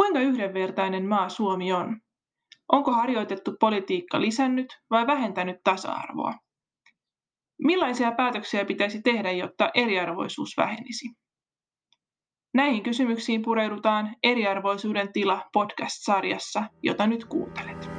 Kuinka yhdenvertainen maa Suomi on? Onko harjoitettu politiikka lisännyt vai vähentänyt tasa-arvoa? Millaisia päätöksiä pitäisi tehdä, jotta eriarvoisuus vähenisi? Näihin kysymyksiin pureudutaan Eriarvoisuuden tila podcast-sarjassa, jota nyt kuuntelet.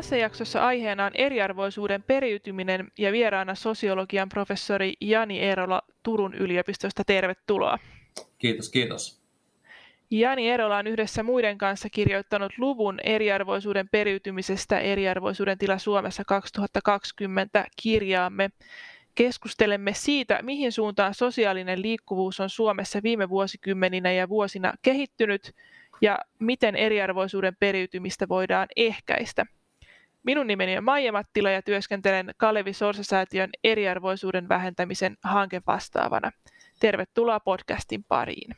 Tässä jaksossa aiheena on eriarvoisuuden periytyminen ja vieraana sosiologian professori Jani Eerola Turun yliopistosta. Tervetuloa. Kiitos, kiitos. Jani Eerola on yhdessä muiden kanssa kirjoittanut luvun eriarvoisuuden periytymisestä eriarvoisuuden tila Suomessa 2020 kirjaamme. Keskustelemme siitä, mihin suuntaan sosiaalinen liikkuvuus on Suomessa viime vuosikymmeninä ja vuosina kehittynyt ja miten eriarvoisuuden periytymistä voidaan ehkäistä. Minun nimeni on Maija Mattila ja työskentelen Kalevi Sorsa-säätiön eriarvoisuuden vähentämisen hankevastaavana. Tervetuloa podcastin pariin.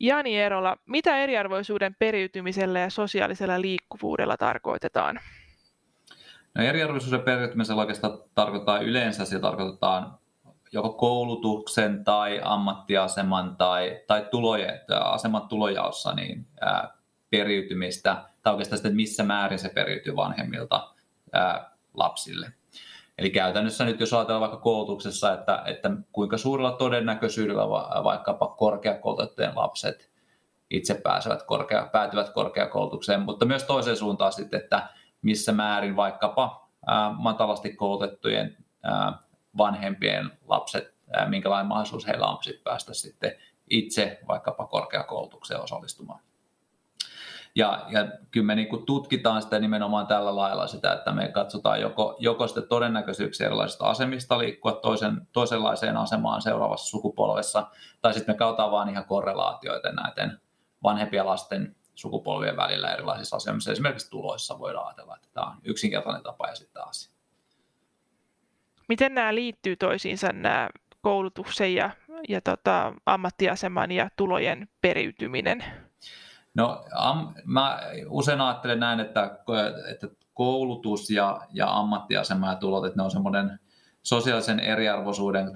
Jani Erola, mitä eriarvoisuuden periytymisellä ja sosiaalisella liikkuvuudella tarkoitetaan? No eriarvoisuuden periytymisellä oikeastaan tarkoittaa yleensä, se tarkoitetaan joko koulutuksen tai ammattiaseman tai, tai tulojen, aseman tulojaossa niin, ää, periytymistä, tai oikeastaan sitten, että missä määrin se periytyy vanhemmilta ää, lapsille. Eli käytännössä nyt jos ajatellaan vaikka koulutuksessa, että, että kuinka suurella todennäköisyydellä va, vaikkapa korkeakoulutettujen lapset itse pääsevät korkea, päätyvät korkeakoulutukseen, mutta myös toiseen suuntaan sitten, että missä määrin vaikkapa ää, matalasti koulutettujen ää, vanhempien lapset, ää, minkälainen mahdollisuus heillä on päästä sitten itse vaikkapa korkeakoulutukseen osallistumaan. Ja, ja kyllä me niin tutkitaan sitä nimenomaan tällä lailla sitä, että me katsotaan joko, joko sitten todennäköisyyksiä erilaisista asemista liikkua toisen, toisenlaiseen asemaan seuraavassa sukupolvessa, tai sitten me katsotaan vaan ihan korrelaatioita näiden vanhempien lasten sukupolvien välillä erilaisissa asemissa. Esimerkiksi tuloissa voidaan ajatella, että tämä on yksinkertainen tapa esittää asia. Miten nämä liittyy toisiinsa, nämä koulutuksen ja, ja tota, ammattiaseman ja tulojen periytyminen? No am, mä usein ajattelen näin, että, että koulutus ja, ja ammattiasema ja tulot, että ne on semmoinen sosiaalisen eriarvoisuuden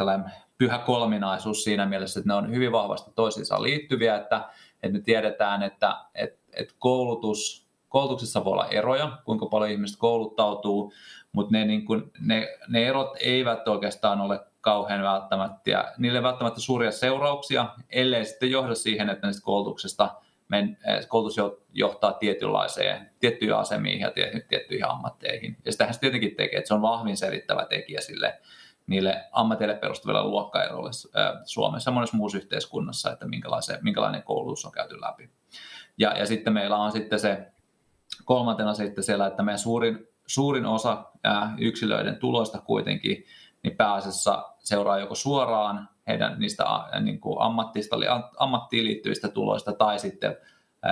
pyhä kolminaisuus siinä mielessä, että ne on hyvin vahvasti toisiinsa liittyviä, että, että me tiedetään, että, että, että koulutus, koulutuksessa voi olla eroja, kuinka paljon ihmiset kouluttautuu, mutta ne, niin kuin, ne, ne erot eivät oikeastaan ole kauhean välttämättä, niille välttämättä suuria seurauksia, ellei sitten johda siihen, että näistä koulutuksesta – men, eh, koulutus johtaa tietynlaiseen, tiettyihin asemiin ja tiettyihin ammatteihin. Ja sitähän se tietenkin tekee, että se on vahvin selittävä tekijä sille niille ammatille perustuville luokkaeroille eh, Suomessa ja monessa muussa yhteiskunnassa, että minkälainen koulutus on käyty läpi. Ja, ja sitten meillä on sitten se kolmantena sitten siellä, että meidän suurin, suurin osa yksilöiden tuloista kuitenkin niin pääasiassa seuraa joko suoraan heidän niistä niin kuin ammattista, ammattiin liittyvistä tuloista tai sitten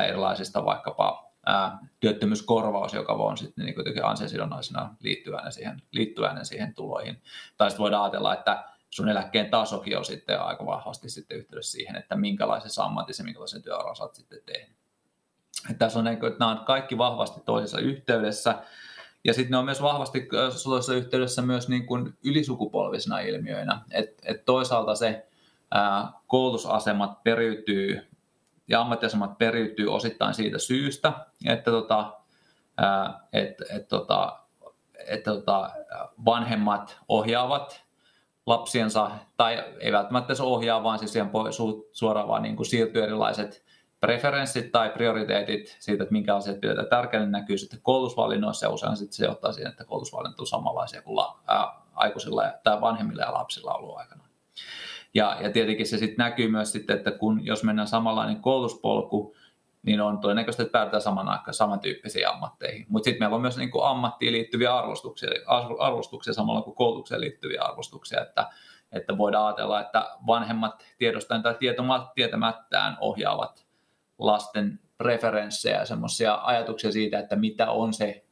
erilaisista vaikkapa ää, työttömyyskorvaus, joka on sitten niin kuin ansiosidonnaisena liittyvänä siihen, liittyvänä siihen tuloihin. Tai sitten voidaan ajatella, että sun eläkkeen tasokin on sitten aika vahvasti sitten yhteydessä siihen, että minkälaisessa ammatissa, minkälaisen työuran sä sitten tehnyt. Että tässä on, niin nämä on kaikki vahvasti toisessa yhteydessä, ja sitten ne on myös vahvasti tuossa yhteydessä myös niin kuin ylisukupolvisina ilmiöinä. Et, et toisaalta se ää, koulutusasemat periytyy ja ammattiasemat periytyy osittain siitä syystä, että tota, ää, et, et, tota, et, tota, vanhemmat ohjaavat lapsiensa, tai ei välttämättä se ohjaa, vaan siis siihen suoraan vaan niin kuin siirtyy erilaiset preferenssit tai prioriteetit siitä, että minkä asiat pidetään tärkeänä, näkyy sitten koulutusvalinnoissa ja usein sitten se johtaa siihen, että koulutusvalinnat on samanlaisia kuin la, ää, aikuisilla tai vanhemmilla ja lapsilla ollut aikana. Ja, ja tietenkin se sitten näkyy myös sitten, että kun jos mennään samanlainen koulutuspolku, niin on todennäköisesti, että päätetään saman aikaan samantyyppisiin ammatteihin. Mutta sitten meillä on myös niin kuin ammattiin liittyviä arvostuksia, arvostuksia samalla kuin koulutukseen liittyviä arvostuksia, että, että voidaan ajatella, että vanhemmat tiedostaen tai tietämättään ohjaavat lasten preferenssejä ja semmoisia ajatuksia siitä, että mitä on se,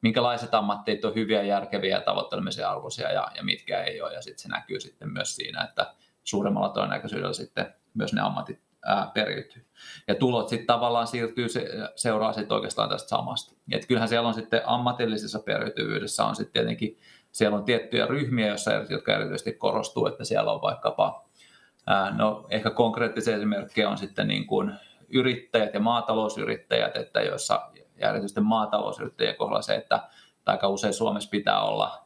minkälaiset ammatteet on hyviä, järkeviä ja tavoittelemisen arvoisia ja, ja mitkä ei ole. Ja sitten se näkyy sitten myös siinä, että suuremmalla todennäköisyydellä sitten myös ne ammatit ää, periytyy. Ja tulot sitten tavallaan siirtyy, se, seuraa sitten oikeastaan tästä samasta. Et kyllähän siellä on sitten ammatillisessa periytyvyydessä on sitten tietenkin siellä on tiettyjä ryhmiä, joissa, jotka erityisesti korostuu, että siellä on vaikkapa, no ehkä konkreettisia esimerkkejä on sitten niin kuin yrittäjät ja maatalousyrittäjät, että joissa ja erityisesti maatalousyrittäjien kohdalla se, että aika usein Suomessa pitää olla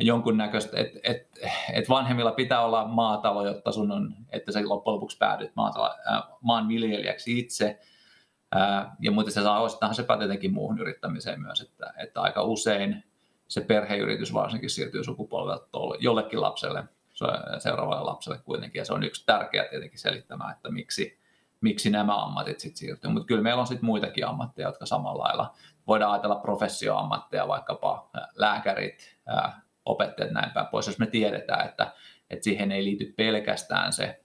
jonkunnäköistä, että et, et vanhemmilla pitää olla maatalo, jotta sun on, että sä loppujen lopuksi päädyt maatalo, äh, maanviljelijäksi itse. Äh, ja muuten se saa osittain se pätee tietenkin muuhun yrittämiseen myös, että, että aika usein se perheyritys varsinkin siirtyy sukupolvelta jollekin lapselle, seuraavalle lapselle kuitenkin, ja se on yksi tärkeä tietenkin selittämään, että miksi, miksi nämä ammatit sitten siirtyy. Mutta kyllä meillä on sitten muitakin ammatteja, jotka samalla lailla voidaan ajatella professioammatteja, vaikkapa lääkärit, opettajat näin päin pois, jos me tiedetään, että, että siihen ei liity pelkästään se,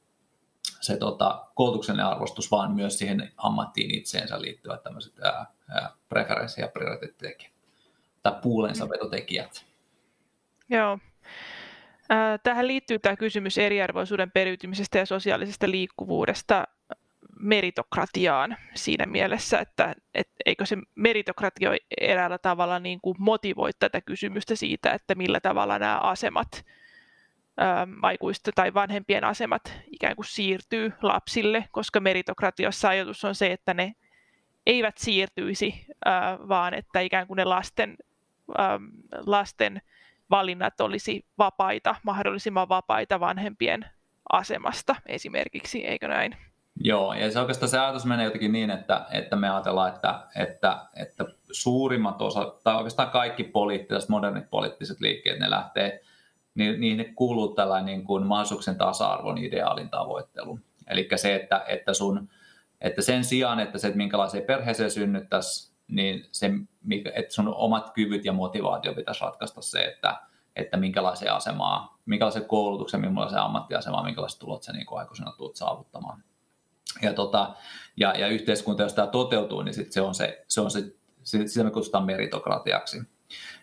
se tota, koulutuksellinen arvostus, vaan myös siihen ammattiin itseensä liittyvät tämmöiset ää, ää, preferenssi- ja prioriteettitekijät tai puulensa vetotekijät. Joo. Tähän liittyy tämä kysymys eriarvoisuuden periytymisestä ja sosiaalisesta liikkuvuudesta meritokratiaan siinä mielessä, että et, eikö se meritokratio eräällä tavalla niin kuin motivoi tätä kysymystä siitä, että millä tavalla nämä asemat, aikuisten tai vanhempien asemat ikään kuin siirtyy lapsille, koska meritokratiassa ajatus on se, että ne eivät siirtyisi, vaan että ikään kuin ne lasten, lasten valinnat olisi vapaita, mahdollisimman vapaita vanhempien asemasta esimerkiksi, eikö näin? Joo, ja se oikeastaan se ajatus menee jotenkin niin, että, että me ajatellaan, että, että, että suurimmat osa, tai oikeastaan kaikki poliittiset, modernit poliittiset liikkeet, ne lähtee, niin, ne kuuluu tällainen niin kuin mahdollisuuksien tasa-arvon ideaalin tavoittelu. Eli se, että, että, sun, että sen sijaan, että se, että minkälaiseen perheeseen synnyttäisi, niin se, että sun omat kyvyt ja motivaatio pitäisi ratkaista se, että, että minkälaiseen asemaa, minkälaisen koulutuksen, millaisen ammattiasemaa, minkälaiset tulot sä niin aikuisena tulet saavuttamaan ja, tota, ja, ja yhteiskunta, jos tämä toteutuu, niin sit se on se, se, on se, sitä me kutsutaan meritokratiaksi.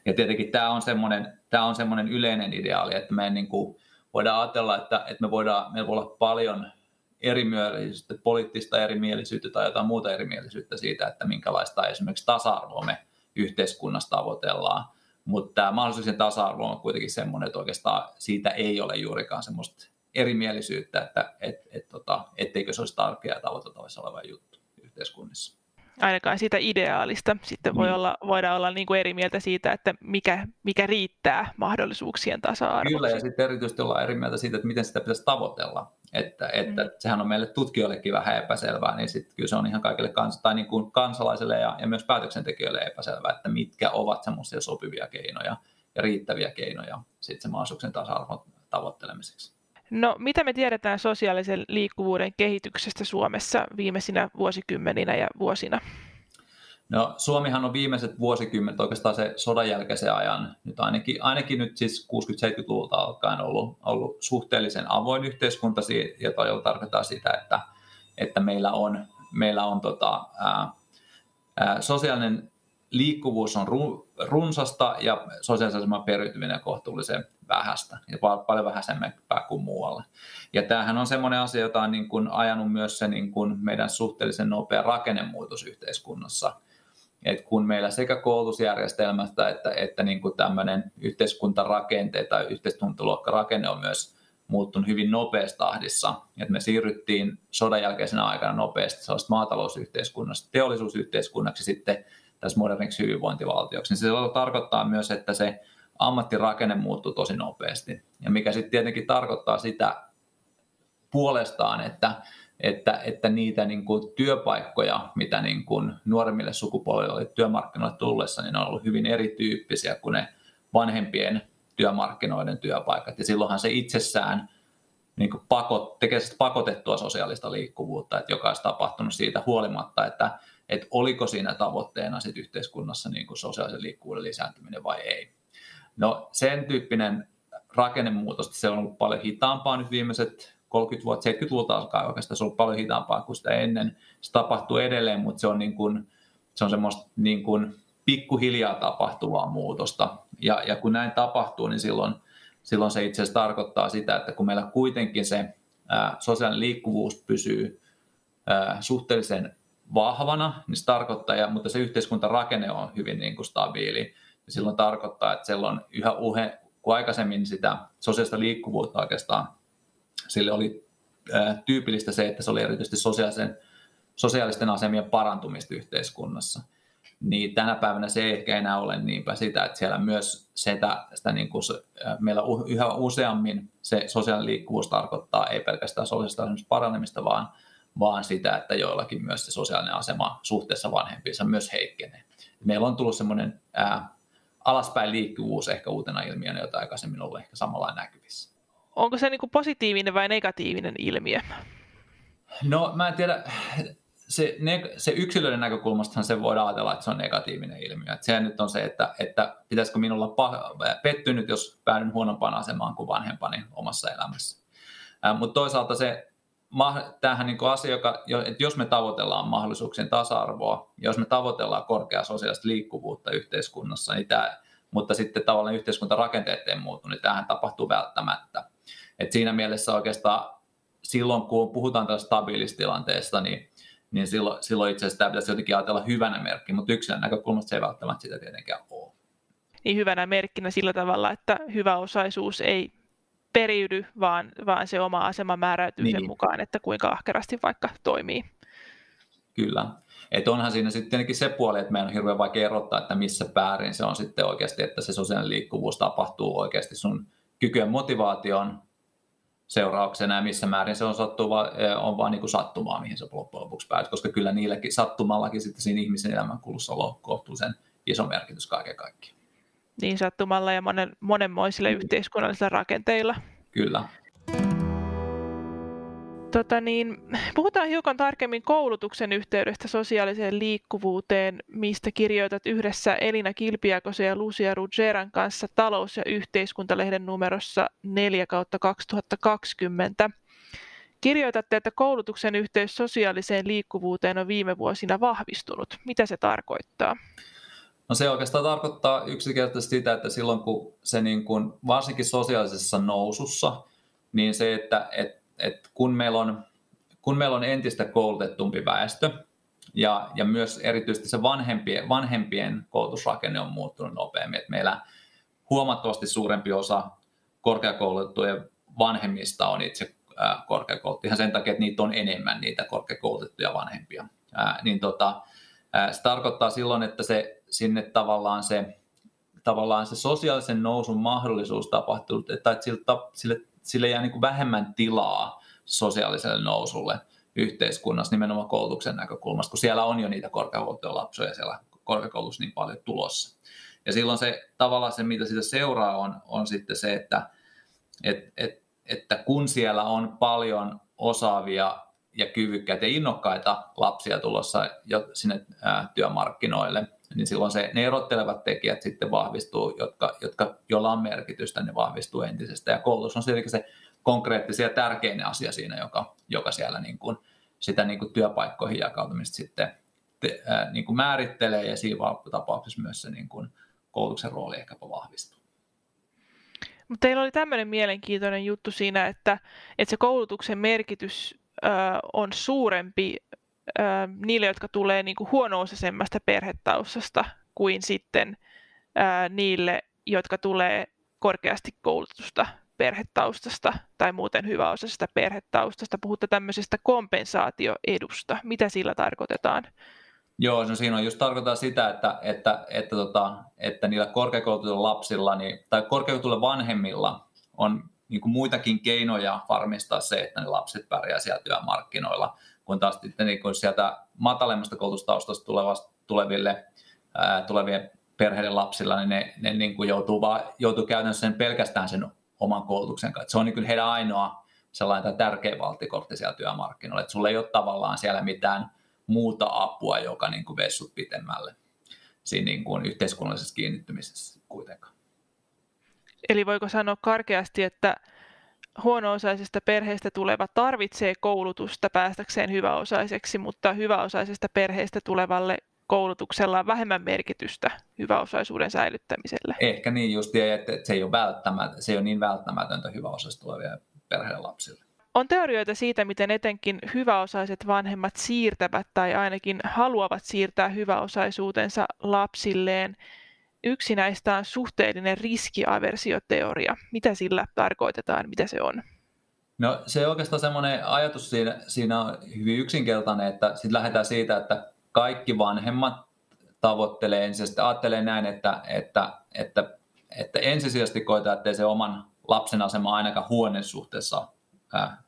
Ja tietenkin tämä on semmoinen, tämä on semmoinen yleinen ideaali, että me niin kuin voidaan ajatella, että, että me voidaan, meillä voi olla paljon erimielisyyttä, poliittista erimielisyyttä tai jotain muuta erimielisyyttä siitä, että minkälaista esimerkiksi tasa-arvoa me yhteiskunnassa tavoitellaan. Mutta tämä mahdollisuuksien tasa-arvo on kuitenkin semmoinen, että oikeastaan siitä ei ole juurikaan semmoista erimielisyyttä, että et, et, tota, etteikö se olisi tärkeä ja tavoiteltavissa oleva juttu yhteiskunnissa. Ainakaan siitä ideaalista. Sitten voi mm. olla, voidaan olla niin kuin eri mieltä siitä, että mikä, mikä riittää mahdollisuuksien tasa-arvoksi. Kyllä, ja sitten erityisesti ollaan eri mieltä siitä, että miten sitä pitäisi tavoitella. Että, että mm. sehän on meille tutkijoillekin vähän epäselvää, niin sitten kyllä se on ihan kaikille kans, tai niin kuin kansalaisille ja, ja myös päätöksentekijöille epäselvää, että mitkä ovat semmoisia sopivia keinoja ja riittäviä keinoja sitten se mahdollisuuksien tasa-arvon tavoittelemiseksi. No, mitä me tiedetään sosiaalisen liikkuvuuden kehityksestä Suomessa viimeisinä vuosikymmeninä ja vuosina? No, Suomihan on viimeiset vuosikymmenet oikeastaan se sodan jälkeisen ajan, nyt ainakin, ainakin nyt siis 60-70-luvulta alkaen ollut, ollut suhteellisen avoin yhteiskunta, jota tarkoittaa sitä, että, että meillä on, meillä on tota, ää, ää, sosiaalinen liikkuvuus on runsasta ja sosiaalisen aseman periytyminen kohtuullisen vähäistä ja paljon vähäisempää kuin muualla. Ja tämähän on semmoinen asia, jota on niin kuin ajanut myös se niin kuin meidän suhteellisen nopea rakennemuutos yhteiskunnassa. Et kun meillä sekä koulutusjärjestelmästä että, että niin kuin tämmöinen yhteiskuntarakente tai yhteiskuntaluokkarakenne on myös muuttunut hyvin nopeassa tahdissa. Et me siirryttiin sodan jälkeisenä aikana nopeasti sellaista maatalousyhteiskunnasta teollisuusyhteiskunnaksi sitten tässä moderniksi hyvinvointivaltioksi. Niin se tarkoittaa myös, että se ammattirakenne muuttuu tosi nopeasti. Ja mikä sitten tietenkin tarkoittaa sitä puolestaan, että, että, että niitä niin kuin työpaikkoja, mitä niin kuin nuoremmille sukupolville oli työmarkkinoille tullessa, niin ne on ollut hyvin erityyppisiä kuin ne vanhempien työmarkkinoiden työpaikat. Ja silloinhan se itsessään niin kuin pakot, tekee pakotettua sosiaalista liikkuvuutta, että joka olisi tapahtunut siitä huolimatta, että, että oliko siinä tavoitteena sit yhteiskunnassa niin kuin sosiaalisen liikkuvuuden lisääntyminen vai ei. No sen tyyppinen rakennemuutos, se on ollut paljon hitaampaa nyt viimeiset 30 vuotta, 70-luvulta alkaa oikeastaan, se on ollut paljon hitaampaa kuin sitä ennen. Se tapahtuu edelleen, mutta se on, niin kuin, se on semmoista niin kuin pikkuhiljaa tapahtuvaa muutosta. Ja, ja kun näin tapahtuu, niin silloin, silloin se itse asiassa tarkoittaa sitä, että kun meillä kuitenkin se ää, sosiaalinen liikkuvuus pysyy ää, suhteellisen vahvana, niin se tarkoittaa, ja, mutta se yhteiskuntarakenne on hyvin niin kuin stabiili, silloin tarkoittaa, että siellä on yhä uhe, kun aikaisemmin sitä sosiaalista liikkuvuutta oikeastaan, sille oli ää, tyypillistä se, että se oli erityisesti sosiaalisen, sosiaalisten asemien parantumista yhteiskunnassa. Niin tänä päivänä se ei ehkä enää ole niinpä sitä, että siellä myös sitä, sitä niin kuin, meillä yhä useammin se sosiaalinen liikkuvuus tarkoittaa ei pelkästään sosiaalista paranemista, vaan vaan sitä, että joillakin myös se sosiaalinen asema suhteessa vanhempiinsa myös heikkenee. Meillä on tullut semmoinen ää, alaspäin liikkuvuus ehkä uutena ilmiönä, jota aikaisemmin ollut ehkä samalla näkyvissä. Onko se niin kuin positiivinen vai negatiivinen ilmiö? No mä en tiedä, se, ne, se yksilöiden näkökulmastahan se voidaan ajatella, että se on negatiivinen ilmiö. Että se nyt on se, että, että pitäisikö minulla olla pettynyt, jos päädyn huonompaan asemaan kuin vanhempani omassa elämässä. Mutta toisaalta se tämähän niin asia, joka, että jos me tavoitellaan mahdollisuuksien tasa-arvoa, jos me tavoitellaan korkeaa sosiaalista liikkuvuutta yhteiskunnassa, niin tämä, mutta sitten tavallaan yhteiskuntarakenteet ei muutu, niin tämähän tapahtuu välttämättä. Et siinä mielessä oikeastaan silloin, kun puhutaan tästä stabiilista tilanteesta, niin, niin silloin, silloin itse asiassa tämä pitäisi jotenkin ajatella hyvänä merkki, mutta yksilön näkökulmasta se ei välttämättä sitä tietenkään ole. Niin hyvänä merkkinä sillä tavalla, että hyväosaisuus ei periydy, vaan, vaan se oma asema määräytyy niin. sen mukaan, että kuinka ahkerasti vaikka toimii. Kyllä. Et onhan siinä sitten tietenkin se puoli, että meidän on hirveän vaikea erottaa, että missä päärin se on sitten oikeasti, että se sosiaalinen liikkuvuus tapahtuu oikeasti sun kykyjen motivaation seurauksena ja missä määrin se on, sattuva, eh, on vaan niin kuin sattumaa, mihin se loppujen lopuksi päätyy, koska kyllä niilläkin sattumallakin sitten siinä ihmisen elämän kulussa on kohtuullisen iso merkitys kaiken kaikkiaan niin sattumalla ja monen, monenmoisilla mm. yhteiskunnallisilla rakenteilla. Kyllä. Tota niin, puhutaan hiukan tarkemmin koulutuksen yhteydestä sosiaaliseen liikkuvuuteen, mistä kirjoitat yhdessä Elina Kilpiakosen ja Lucia Ruggeran kanssa talous- ja yhteiskuntalehden numerossa 4 kautta 2020. Kirjoitatte, että koulutuksen yhteys sosiaaliseen liikkuvuuteen on viime vuosina vahvistunut. Mitä se tarkoittaa? No se oikeastaan tarkoittaa yksinkertaisesti sitä, että silloin kun se niin kuin, varsinkin sosiaalisessa nousussa, niin se, että et, et kun, meillä on, kun meillä on entistä koulutettumpi väestö, ja, ja myös erityisesti se vanhempien, vanhempien koulutusrakenne on muuttunut nopeammin, että meillä huomattavasti suurempi osa korkeakoulutettujen vanhemmista on itse korkeakoulutettuja, ihan sen takia, että niitä on enemmän, niitä korkeakoulutettuja vanhempia. Ää, niin tota, se tarkoittaa silloin, että se sinne tavallaan se, tavallaan se sosiaalisen nousun mahdollisuus tapahtuu, että sille, sille, sille jää niin kuin vähemmän tilaa sosiaaliselle nousulle yhteiskunnassa nimenomaan koulutuksen näkökulmasta, kun siellä on jo niitä korkeakoulutettuja lapsia siellä korkeakoulussa niin paljon tulossa. Ja silloin se tavallaan se, mitä siitä seuraa, on, on sitten se, että et, et, että kun siellä on paljon osaavia ja kyvykkäitä ja innokkaita lapsia tulossa jo sinne työmarkkinoille, niin silloin se, ne erottelevat tekijät sitten vahvistuu, jotka, jotka, joilla on merkitystä, ne vahvistuu entisestä. Ja koulutus on se konkreettisia ja tärkein asia siinä, joka, joka siellä niin kuin, sitä niin kuin työpaikkoihin jakautumista sitten te, ää, niin kuin määrittelee ja siinä tapauksessa myös se niin kuin koulutuksen rooli ehkäpä vahvistuu. Mutta teillä oli tämmöinen mielenkiintoinen juttu siinä, että, että se koulutuksen merkitys on suurempi niille, jotka tulee niin kuin huono-osaisemmasta perhetaustasta kuin sitten niille, jotka tulee korkeasti koulutusta perhetaustasta tai muuten hyväosaisesta perhetaustasta. Puhutte tämmöisestä kompensaatioedusta. Mitä sillä tarkoitetaan? Joo, no siinä on just tarkoittaa sitä, että, että, että, tota, että niillä korkeakoulutetuilla lapsilla niin, tai korkeakoulutetuilla vanhemmilla on niin kuin muitakin keinoja varmistaa se, että ne lapset pärjää siellä työmarkkinoilla – kun taas sitten niin kun sieltä matalemmasta koulutustaustasta tuleville, ää, tulevien perheiden lapsilla, niin ne, ne niin kuin joutuu, vaan, joutuu käytännössä sen pelkästään sen oman koulutuksen kanssa. Se on niin kuin heidän ainoa sellainen tärkeä valtikortti siellä työmarkkinoilla, että sulla ei ole tavallaan siellä mitään muuta apua, joka niin kuin vessut pitemmälle siinä niin kuin yhteiskunnallisessa kiinnittymisessä kuitenkaan. Eli voiko sanoa karkeasti, että huono-osaisesta perheestä tuleva tarvitsee koulutusta päästäkseen hyväosaiseksi, mutta hyväosaisesta perheestä tulevalle koulutuksella on vähemmän merkitystä hyväosaisuuden säilyttämiselle. Ehkä niin just, että se ei ole, välttämättä, se ei ole niin välttämätöntä hyväosaisesta tulevia perheiden lapsille. On teorioita siitä, miten etenkin hyväosaiset vanhemmat siirtävät tai ainakin haluavat siirtää hyväosaisuutensa lapsilleen. Yksi näistä on suhteellinen riskiaversioteoria. Mitä sillä tarkoitetaan, mitä se on? No se oikeastaan semmoinen ajatus siinä, siinä on hyvin yksinkertainen, että sitten lähdetään siitä, että kaikki vanhemmat tavoittelee ensisijaisesti, ajattelee näin, että, että, että, että ensisijaisesti koetaan, ettei se oman lapsen asema ainakaan huoneen suhteessa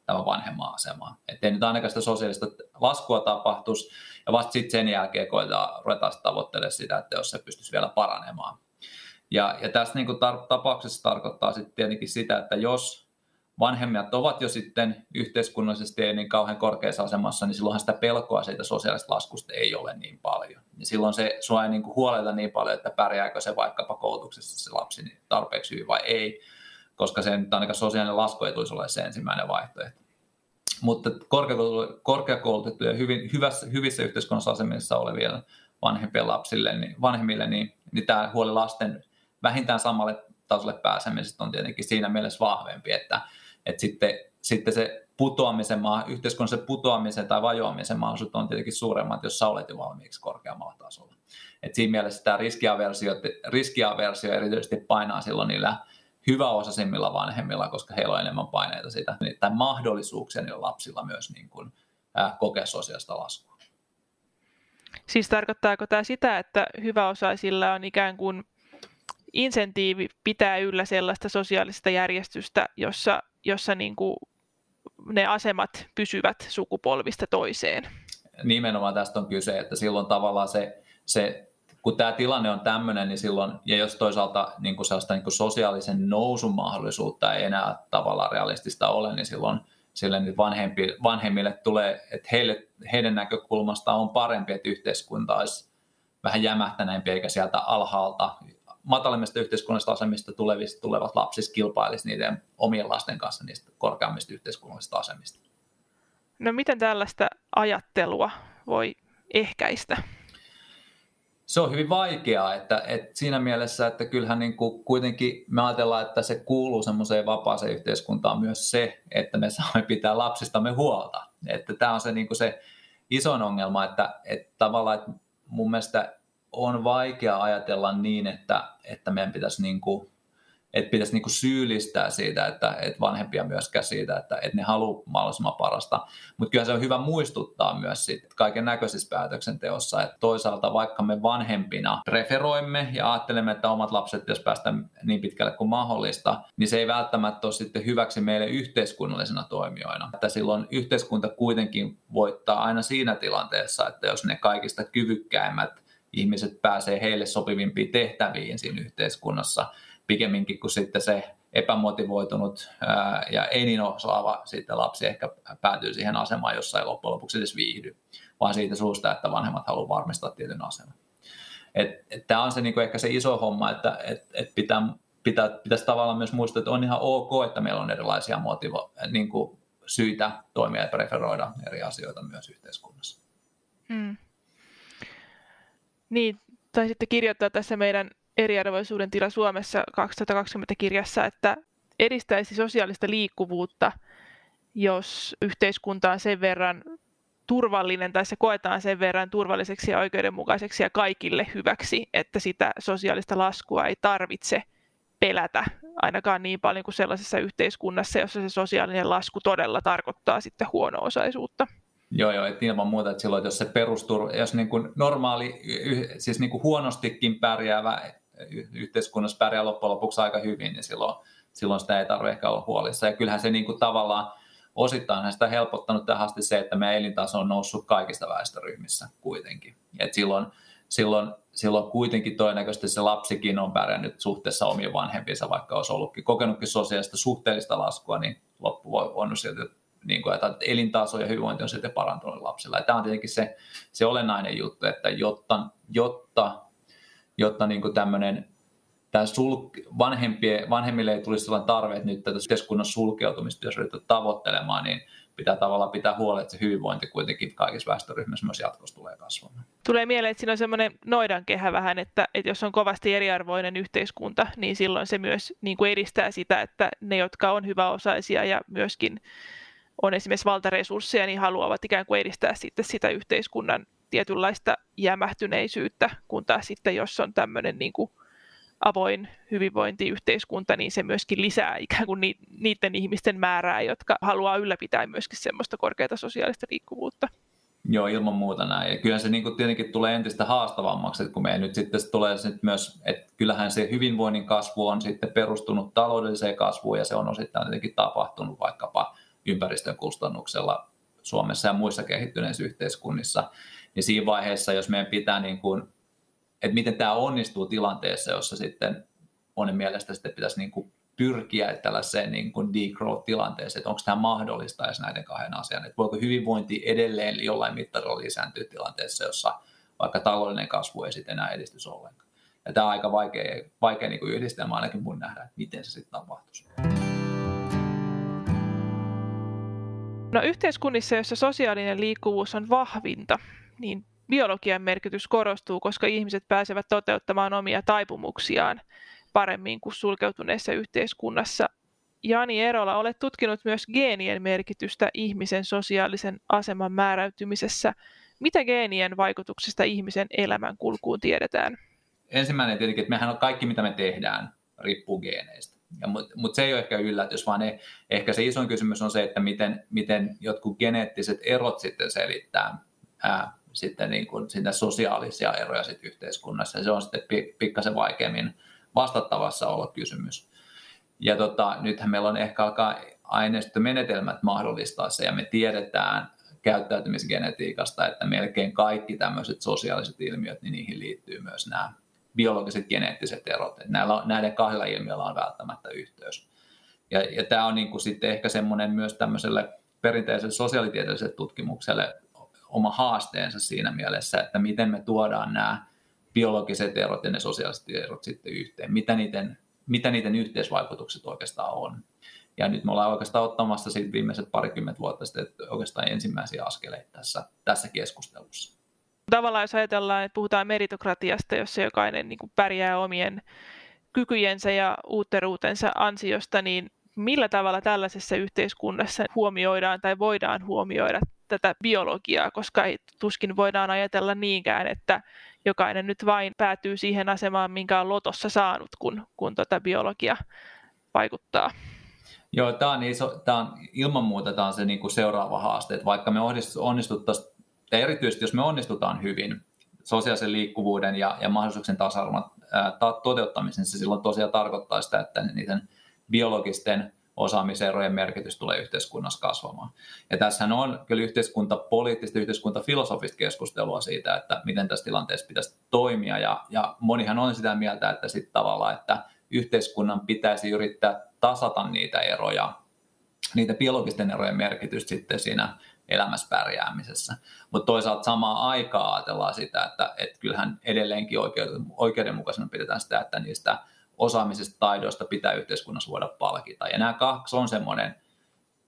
tämä vanhemman asemaa. Että ei nyt ainakaan sitä sosiaalista laskua tapahtuisi, ja vasta sitten sen jälkeen koetaan ruveta tavoittelemaan sitä, että jos se pystyisi vielä paranemaan. Ja, ja tässä niin tar- tapauksessa tarkoittaa sitten tietenkin sitä, että jos vanhemmat ovat jo sitten yhteiskunnallisesti ei niin kauhean korkeassa asemassa, niin silloinhan sitä pelkoa siitä sosiaalista laskusta ei ole niin paljon. Ja silloin se sua ei niin huoleta niin paljon, että pärjääkö se vaikkapa koulutuksessa se lapsi niin tarpeeksi hyvin vai ei, koska se nyt ainakaan sosiaalinen lasku ei tulisi olla se ensimmäinen vaihtoehto. Mutta korkeakoulutettuja hyvin, hyvässä, hyvissä yhteiskunnassa asemissa oleville vanhempien lapsille, niin, vanhemmille, niin, niin tämä huoli lasten vähintään samalle tasolle pääsemisestä on tietenkin siinä mielessä vahvempi, että, että sitten, sitten se putoamisen, yhteiskunnallisen putoamisen tai vajoamisen mahdollisuudet on tietenkin suuremmat, jos sä olet jo valmiiksi korkeammalla tasolla. Et siinä mielessä tämä riskiaversio, riskiaversio erityisesti painaa silloin niillä hyväosaisimmilla vanhemmilla, koska heillä on enemmän paineita siitä, tai mahdollisuuksia niillä lapsilla myös niin kuin, ää, kokea sosiaalista laskua. Siis tarkoittaako tämä sitä, että hyväosaisilla on ikään kuin insentiivi pitää yllä sellaista sosiaalista järjestystä, jossa, jossa niin kuin ne asemat pysyvät sukupolvista toiseen? Nimenomaan tästä on kyse, että silloin tavallaan se, se kun tämä tilanne on tämmöinen, niin silloin, ja jos toisaalta niin kuin sellaista niin kuin sosiaalisen nousun mahdollisuutta ei enää tavallaan realistista ole, niin silloin sille niin vanhempi, vanhemmille tulee, että heille, heidän näkökulmasta on parempi, että yhteiskunta olisi vähän jämähtäneempi, eikä sieltä alhaalta matalimmista yhteiskunnallisista asemista tulevista, tulevat lapsis kilpailisi niiden omien lasten kanssa niistä korkeammista yhteiskunnallisista asemista. No miten tällaista ajattelua voi ehkäistä? Se on hyvin vaikeaa, että, että siinä mielessä, että kyllähän niin kuin kuitenkin me ajatellaan, että se kuuluu semmoiseen vapaaseen yhteiskuntaan myös se, että me saamme pitää lapsistamme huolta. Että tämä on se, niin kuin se isoin ongelma, että, että tavallaan että mun mielestä on vaikea ajatella niin, että, että meidän pitäisi niin kuin että pitäisi niinku syyllistää siitä, että, että vanhempia myöskään siitä, että, että ne haluaa mahdollisimman parasta. Mutta kyllä se on hyvä muistuttaa myös siitä kaiken näköisissä päätöksenteossa, että toisaalta vaikka me vanhempina preferoimme ja ajattelemme, että omat lapset jos päästä niin pitkälle kuin mahdollista, niin se ei välttämättä ole sitten hyväksi meille yhteiskunnallisena toimijoina. Että silloin yhteiskunta kuitenkin voittaa aina siinä tilanteessa, että jos ne kaikista kyvykkäimmät ihmiset pääsee heille sopivimpiin tehtäviin siinä yhteiskunnassa, pikemminkin kuin sitten se epämotivoitunut ää, ja ei niin osaava sitten lapsi ehkä päätyy siihen asemaan, jossa ei loppujen lopuksi edes viihdy, vaan siitä suusta, että vanhemmat haluavat varmistaa tietyn aseman. Tämä on se niin kuin ehkä se iso homma, että et, et pitää, pitää, pitäisi tavallaan myös muistaa, että on ihan ok, että meillä on erilaisia motivo, niin kuin syitä toimia ja preferoida eri asioita myös yhteiskunnassa. Hmm. Niin, tai sitten kirjoittaa tässä meidän eriarvoisuuden tila Suomessa 2020 kirjassa, että edistäisi sosiaalista liikkuvuutta, jos yhteiskunta on sen verran turvallinen tai se koetaan sen verran turvalliseksi ja oikeudenmukaiseksi ja kaikille hyväksi, että sitä sosiaalista laskua ei tarvitse pelätä ainakaan niin paljon kuin sellaisessa yhteiskunnassa, jossa se sosiaalinen lasku todella tarkoittaa sitten huono-osaisuutta. Joo, joo, että ilman muuta, että silloin jos se perusturva, jos niin kuin normaali, siis niin kuin huonostikin pärjäävä yhteiskunnassa pärjää loppujen lopuksi aika hyvin, niin silloin, silloin sitä ei tarvitse ehkä olla huolissa. Ja kyllähän se niin kuin tavallaan osittain sitä helpottanut tähän asti se, että meidän elintaso on noussut kaikista väestöryhmissä kuitenkin. Et silloin, silloin, silloin kuitenkin todennäköisesti se lapsikin on pärjännyt suhteessa omiin vanhempiinsa, vaikka olisi ollutkin kokenutkin sosiaalista suhteellista laskua, niin loppu on silti niin kuin, että elintaso ja hyvinvointi on sitten parantunut lapsilla. Ja tämä on tietenkin se, se olennainen juttu, että jotta, jotta jotta niin kuin tämmöinen tämä sul, vanhempien, vanhemmille ei tulisi sellainen tarve, että nyt tätä yhteiskunnan sulkeutumista, jos ryhtyy tavoittelemaan, niin pitää tavallaan pitää huolta, että se hyvinvointi kuitenkin kaikissa väestöryhmissä myös jatkossa tulee kasvamaan. Tulee mieleen, että siinä on semmoinen noidankehä vähän, että, että jos on kovasti eriarvoinen yhteiskunta, niin silloin se myös niin kuin edistää sitä, että ne, jotka on hyväosaisia ja myöskin on esimerkiksi valtaresursseja, niin haluavat ikään kuin edistää sitten sitä yhteiskunnan tietynlaista jämähtyneisyyttä, kun taas sitten jos on tämmöinen niin kuin avoin hyvinvointiyhteiskunta, niin se myöskin lisää ikään kuin niiden ihmisten määrää, jotka haluaa ylläpitää myöskin semmoista korkeata sosiaalista liikkuvuutta. Joo, ilman muuta näin. Ja kyllä se niin kuin tietenkin tulee entistä haastavammaksi, että kun meillä nyt sitten tulee sitten myös, että kyllähän se hyvinvoinnin kasvu on sitten perustunut taloudelliseen kasvuun ja se on osittain tietenkin tapahtunut vaikkapa ympäristön kustannuksella Suomessa ja muissa kehittyneissä yhteiskunnissa. Niin siinä vaiheessa, jos meidän pitää, niin kuin, että miten tämä onnistuu tilanteessa, jossa sitten monen mielestä sitten pitäisi niin kuin pyrkiä tällaiseen niin kuin degrowth-tilanteeseen, että onko tämä mahdollista edes näiden kahden asian, että voiko hyvinvointi edelleen jollain mittarilla lisääntyä tilanteessa, jossa vaikka taloudellinen kasvu ei sitten enää edistys ollenkaan. Ja tämä on aika vaikea, vaikea niin yhdistelmä ainakin mun nähdä, että miten se sitten tapahtuisi. No yhteiskunnissa, joissa sosiaalinen liikkuvuus on vahvinta, niin biologian merkitys korostuu, koska ihmiset pääsevät toteuttamaan omia taipumuksiaan paremmin kuin sulkeutuneessa yhteiskunnassa. Jani Erola, olet tutkinut myös geenien merkitystä ihmisen sosiaalisen aseman määräytymisessä. Mitä geenien vaikutuksesta ihmisen elämän kulkuun tiedetään? Ensimmäinen tietenkin, että mehän on kaikki, mitä me tehdään, riippuu geeneistä. Mutta mut se ei ole ehkä yllätys, vaan ne, ehkä se isoin kysymys on se, että miten, miten jotkut geneettiset erot sitten selittää ää, sitten niin kuin, sosiaalisia eroja sitten yhteiskunnassa. Ja se on sitten pikkasen vaikeammin vastattavassa olla kysymys. Ja tota, nythän meillä on ehkä alkaa aineistomenetelmät mahdollistaa se, ja me tiedetään käyttäytymisgenetiikasta, että melkein kaikki tämmöiset sosiaaliset ilmiöt, niin niihin liittyy myös nämä biologiset geneettiset erot. Että näillä, näiden kahdella ilmiöllä on välttämättä yhteys. Ja, ja tämä on niin kuin sitten ehkä semmoinen myös tämmöiselle perinteiselle sosiaalitieteelliselle tutkimukselle oma haasteensa siinä mielessä, että miten me tuodaan nämä biologiset erot ja ne sosiaaliset erot sitten yhteen, mitä niiden, mitä niiden yhteisvaikutukset oikeastaan on. Ja nyt me ollaan oikeastaan ottamassa siitä viimeiset parikymmentä vuotta sitten oikeastaan ensimmäisiä askeleita tässä, tässä keskustelussa. Tavallaan jos ajatellaan, että puhutaan meritokratiasta, jossa jokainen niin kuin pärjää omien kykyjensä ja uutteruutensa ansiosta, niin millä tavalla tällaisessa yhteiskunnassa huomioidaan tai voidaan huomioida tätä biologiaa, koska ei tuskin voidaan ajatella niinkään, että jokainen nyt vain päätyy siihen asemaan, minkä on lotossa saanut, kun, kun tota biologia vaikuttaa. Joo, tämä on, iso, tämä on ilman muuta tämä on se niin kuin seuraava haaste, että vaikka me onnistuttaisiin, ja erityisesti jos me onnistutaan hyvin sosiaalisen liikkuvuuden ja, ja mahdollisuuksien tasa-arvon toteuttamisen, se silloin tosiaan tarkoittaa sitä, että niiden biologisten osaamiserojen merkitys tulee yhteiskunnassa kasvamaan. Ja tässä on kyllä yhteiskuntapoliittista, yhteiskuntafilosofista keskustelua siitä, että miten tässä tilanteessa pitäisi toimia. Ja, ja monihan on sitä mieltä, että sitten tavallaan, että yhteiskunnan pitäisi yrittää tasata niitä eroja, niitä biologisten erojen merkitystä sitten siinä elämässä pärjäämisessä. Mutta toisaalta samaan aikaan ajatellaan sitä, että, että kyllähän edelleenkin oikeudenmukaisena pidetään sitä, että niistä osaamisesta, taidoista pitää yhteiskunnassa voida palkita. Ja nämä kaksi on semmoinen,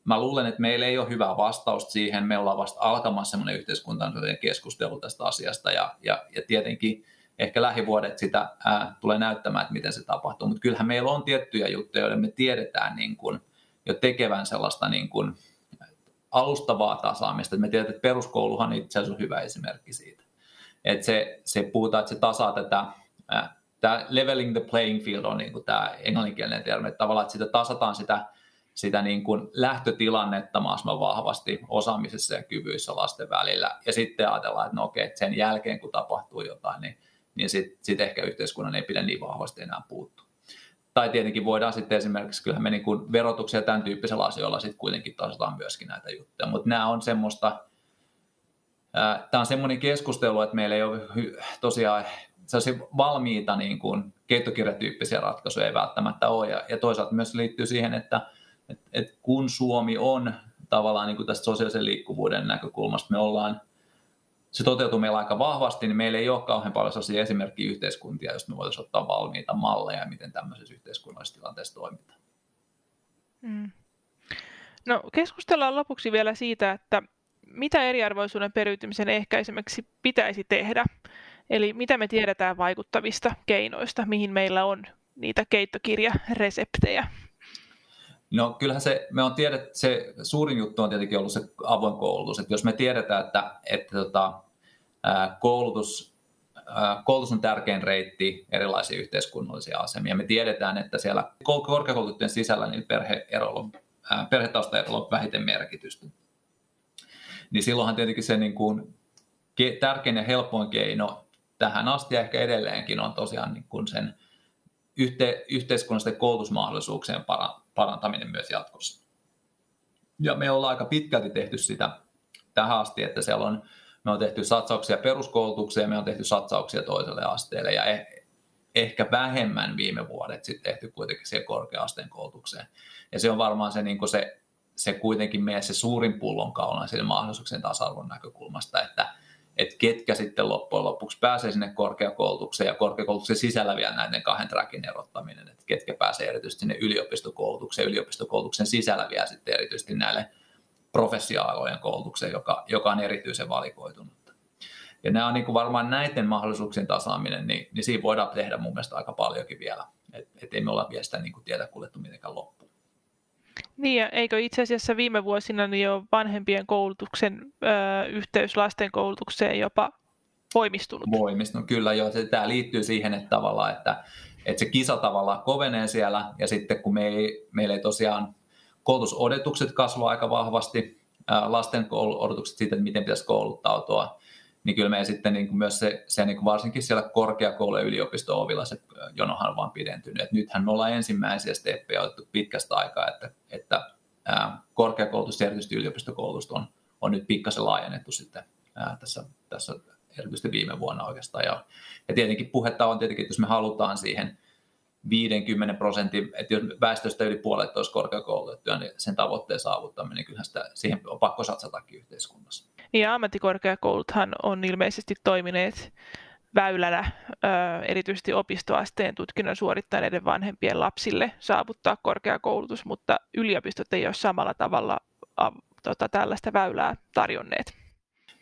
mä luulen, että meillä ei ole hyvää vastausta siihen. Me ollaan vasta alkamassa semmoinen yhteiskuntainen keskustelu tästä asiasta ja, ja, ja tietenkin ehkä lähivuodet sitä ää, tulee näyttämään, että miten se tapahtuu. Mutta kyllähän meillä on tiettyjä juttuja, joiden me tiedetään niin kun, jo tekevän sellaista niin kun, alustavaa tasaamista. Me tiedetään, että peruskouluhan itse asiassa on hyvä esimerkki siitä. Että se, se puhutaan, että se tasaa tätä ää, tämä leveling the playing field on niin kuin tämä englanninkielinen termi, että tavallaan että sitä tasataan sitä, sitä niin kuin lähtötilannetta mahdollisimman vahvasti osaamisessa ja kyvyissä lasten välillä. Ja sitten ajatellaan, että no okei, että sen jälkeen kun tapahtuu jotain, niin, niin sitten sit ehkä yhteiskunnan ei pidä niin vahvasti enää puuttua. Tai tietenkin voidaan sitten esimerkiksi, kyllähän me niin verotuksia tämän tyyppisellä asioilla sitten kuitenkin tasataan myöskin näitä juttuja, mutta nämä on semmoista, Tämä on semmoinen keskustelu, että meillä ei ole tosiaan sellaisia valmiita niin kuin keittokirjatyyppisiä ratkaisuja ei välttämättä ole. Ja, ja toisaalta myös liittyy siihen, että et, et kun Suomi on tavallaan niin kuin tästä sosiaalisen liikkuvuuden näkökulmasta, me ollaan, se toteutuu meillä aika vahvasti, niin meillä ei ole kauhean paljon sellaisia esimerkkiä yhteiskuntia, jos me voitaisiin ottaa valmiita malleja, miten tämmöisessä yhteiskunnallisessa tilanteessa toimitaan. Mm. No keskustellaan lopuksi vielä siitä, että mitä eriarvoisuuden periytymisen ehkäisemiseksi pitäisi tehdä. Eli mitä me tiedetään vaikuttavista keinoista, mihin meillä on niitä keittokirjareseptejä? No kyllähän se, me on tiedet, se suurin juttu on tietenkin ollut se avoin koulutus. Että jos me tiedetään, että, että tota, koulutus koulutus on tärkein reitti erilaisiin yhteiskunnallisia asemia. Me tiedetään, että siellä korkeakoulutettujen sisällä niin perheerolla, perhetaustaerolla on vähiten merkitystä. Niin silloinhan tietenkin se niin kuin, tärkein ja helpoin keino tähän asti ehkä edelleenkin on tosiaan niin kuin sen yhte, yhteiskunnallisten koulutusmahdollisuuksien parantaminen myös jatkossa. Ja me ollaan aika pitkälti tehty sitä tähän asti, että siellä on, me on tehty satsauksia peruskoulutukseen, me on tehty satsauksia toiselle asteelle ja eh, ehkä vähemmän viime vuodet sitten tehty kuitenkin siihen korkea-asteen koulutukseen. Ja se on varmaan se, niin se, se kuitenkin meidän se suurin pullonkaula sille mahdollisuuksien tasa-arvon näkökulmasta, että että ketkä sitten loppujen lopuksi pääsee sinne korkeakoulutukseen ja korkeakoulutuksen sisällä vielä näiden kahden trackin erottaminen, että ketkä pääsee erityisesti sinne yliopistokoulutukseen, yliopistokoulutuksen sisällä vielä sitten erityisesti näille professiaalojen koulutukseen, joka, joka on erityisen valikoitunut. Ja nämä on niin kuin varmaan näiden mahdollisuuksien tasaaminen, niin, niin siinä voidaan tehdä mun mielestä aika paljonkin vielä. Että et ei me olla vielä sitä niin kuin tietä kuljettu mitenkään loppuun. Niin, ja eikö itse asiassa viime vuosina niin jo vanhempien koulutuksen ö, yhteys lasten koulutukseen jopa voimistunut? Voimistunut, kyllä joo. Se, tämä liittyy siihen, että tavallaan, että, että se kisa tavallaan kovenee siellä, ja sitten kun me ei, meillä ei tosiaan koulutusodotukset kasvaa aika vahvasti, lasten odotukset siitä, että miten pitäisi kouluttautua, niin kyllä me sitten niin kuin myös se, se niin kuin varsinkin siellä korkeakoulu- ja yliopisto-ovilla se jonohan on vaan pidentynyt. Et nythän me ollaan ensimmäisiä steppejä otettu pitkästä aikaa, että, että ää, korkeakoulutus ja erityisesti yliopistokoulutus on, on nyt pikkasen laajennettu sitten ää, tässä, tässä erityisesti viime vuonna oikeastaan. Ja, ja tietenkin puhetta on tietenkin, että jos me halutaan siihen 50 prosentin, että jos väestöstä yli puolet olisi korkeakoulutettuja, niin sen tavoitteen saavuttaminen, niin kyllähän sitä, siihen on pakko satsatakin yhteiskunnassa. Ja ammattikorkeakouluthan on ilmeisesti toimineet väylänä erityisesti opistoasteen tutkinnon suorittaneiden vanhempien lapsille saavuttaa korkeakoulutus, mutta yliopistot ei ole samalla tavalla tota, tällaista väylää tarjonneet.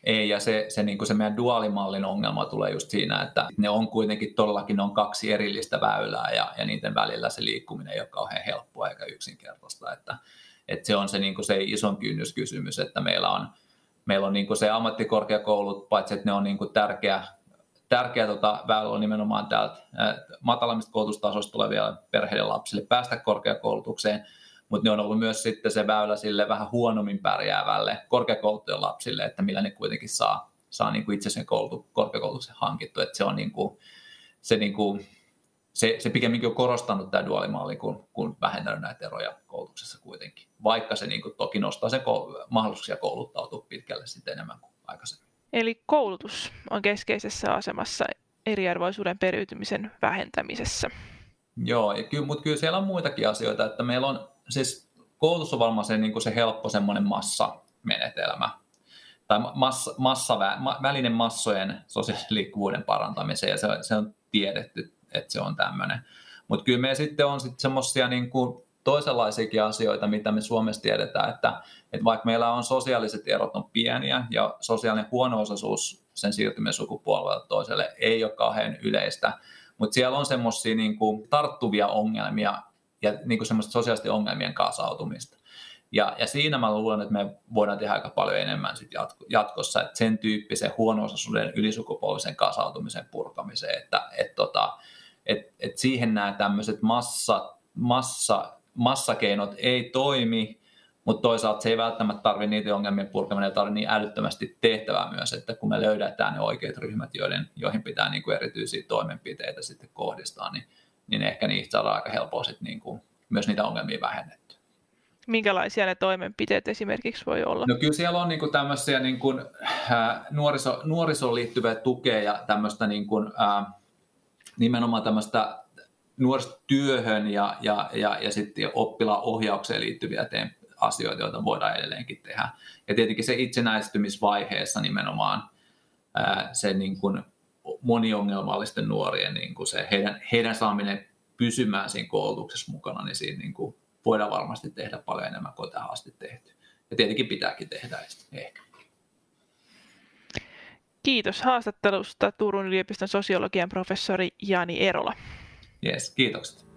Ei, ja se, se, niin kuin se meidän duaalimallin ongelma tulee just siinä, että ne on kuitenkin todellakin on kaksi erillistä väylää ja, ja niiden välillä se liikkuminen ei ole kauhean helppoa eikä yksinkertaista. Että, että se on se, niin kuin se ison kynnyskysymys, että meillä on, meillä on niin kuin se ammattikorkeakoulut, paitsi että ne on niin kuin tärkeä, tärkeä tota, väylä on nimenomaan täältä matalammista koulutustasoista tulevia perheiden lapsille päästä korkeakoulutukseen, mutta ne on ollut myös sitten se väylä sille vähän huonommin pärjäävälle korkeakoulutujen lapsille, että millä ne kuitenkin saa, saa niin kuin itse sen koulutu, korkeakoulutuksen hankittu. Että se on niin kuin, se, niin kuin, se, se pikemminkin on korostanut tämä duaalimalli, kun, kun vähentänyt näitä eroja koulutuksessa kuitenkin, vaikka se niin kuin toki nostaa sen mahdollisuuksia kouluttautua pitkälle sitten enemmän kuin aikaisemmin. Eli koulutus on keskeisessä asemassa eriarvoisuuden periytymisen vähentämisessä. Joo, ja kyllä, mutta kyllä siellä on muitakin asioita, että meillä on siis koulutus on varmaan se, niin kuin se helppo semmoinen massamenetelmä, tai massa, massa, ma, välinen massojen sosiaalisen liikkuvuuden parantamiseen, ja se, se on tiedetty, että se on tämmöinen. Mutta kyllä me sitten on sitten semmoisia niin kuin toisenlaisiakin asioita, mitä me Suomessa tiedetään, että, että vaikka meillä on sosiaaliset erot on pieniä ja sosiaalinen huono-osaisuus sen siirtymisen sukupuolelta toiselle ei ole kauhean yleistä, mutta siellä on semmoisia niin tarttuvia ongelmia, ja niin kuin semmoista sosiaalisten ongelmien kasautumista. Ja, ja siinä mä luulen, että me voidaan tehdä aika paljon enemmän sit jatko, jatkossa, että sen tyyppisen huono-osaisuuden ylisukupolvisen kasautumisen purkamiseen, että et tota, et, et siihen nämä tämmöiset massa, massa, massakeinot ei toimi, mutta toisaalta se ei välttämättä tarvitse niitä ongelmien purkaminen, ei tarvitse niin älyttömästi tehtävää myös, että kun me löydetään ne oikeat ryhmät, joiden, joihin pitää niin kuin erityisiä toimenpiteitä sitten kohdistaa, niin niin ehkä niistä saadaan aika helpoa sit niin kuin myös niitä ongelmia vähennettyä. Minkälaisia ne toimenpiteet esimerkiksi voi olla? No kyllä siellä on niin kuin tämmöisiä niin kuin, äh, nuoriso, nuorisoon liittyvää tukea ja tämmöistä niin kuin, äh, nimenomaan tämmöistä nuorisotyöhön ja, ja, ja, ja sitten oppilaan ohjaukseen liittyviä asioita, joita voidaan edelleenkin tehdä. Ja tietenkin se itsenäistymisvaiheessa nimenomaan ää, se niin kuin moniongelmallisten nuorien niin kuin se, heidän, heidän saaminen pysymään siinä koulutuksessa mukana, niin siinä niin kuin voidaan varmasti tehdä paljon enemmän kuin tähän asti tehty. Ja tietenkin pitääkin tehdä ehkä. Kiitos haastattelusta Turun yliopiston sosiologian professori Jani Erola. Yes, kiitokset.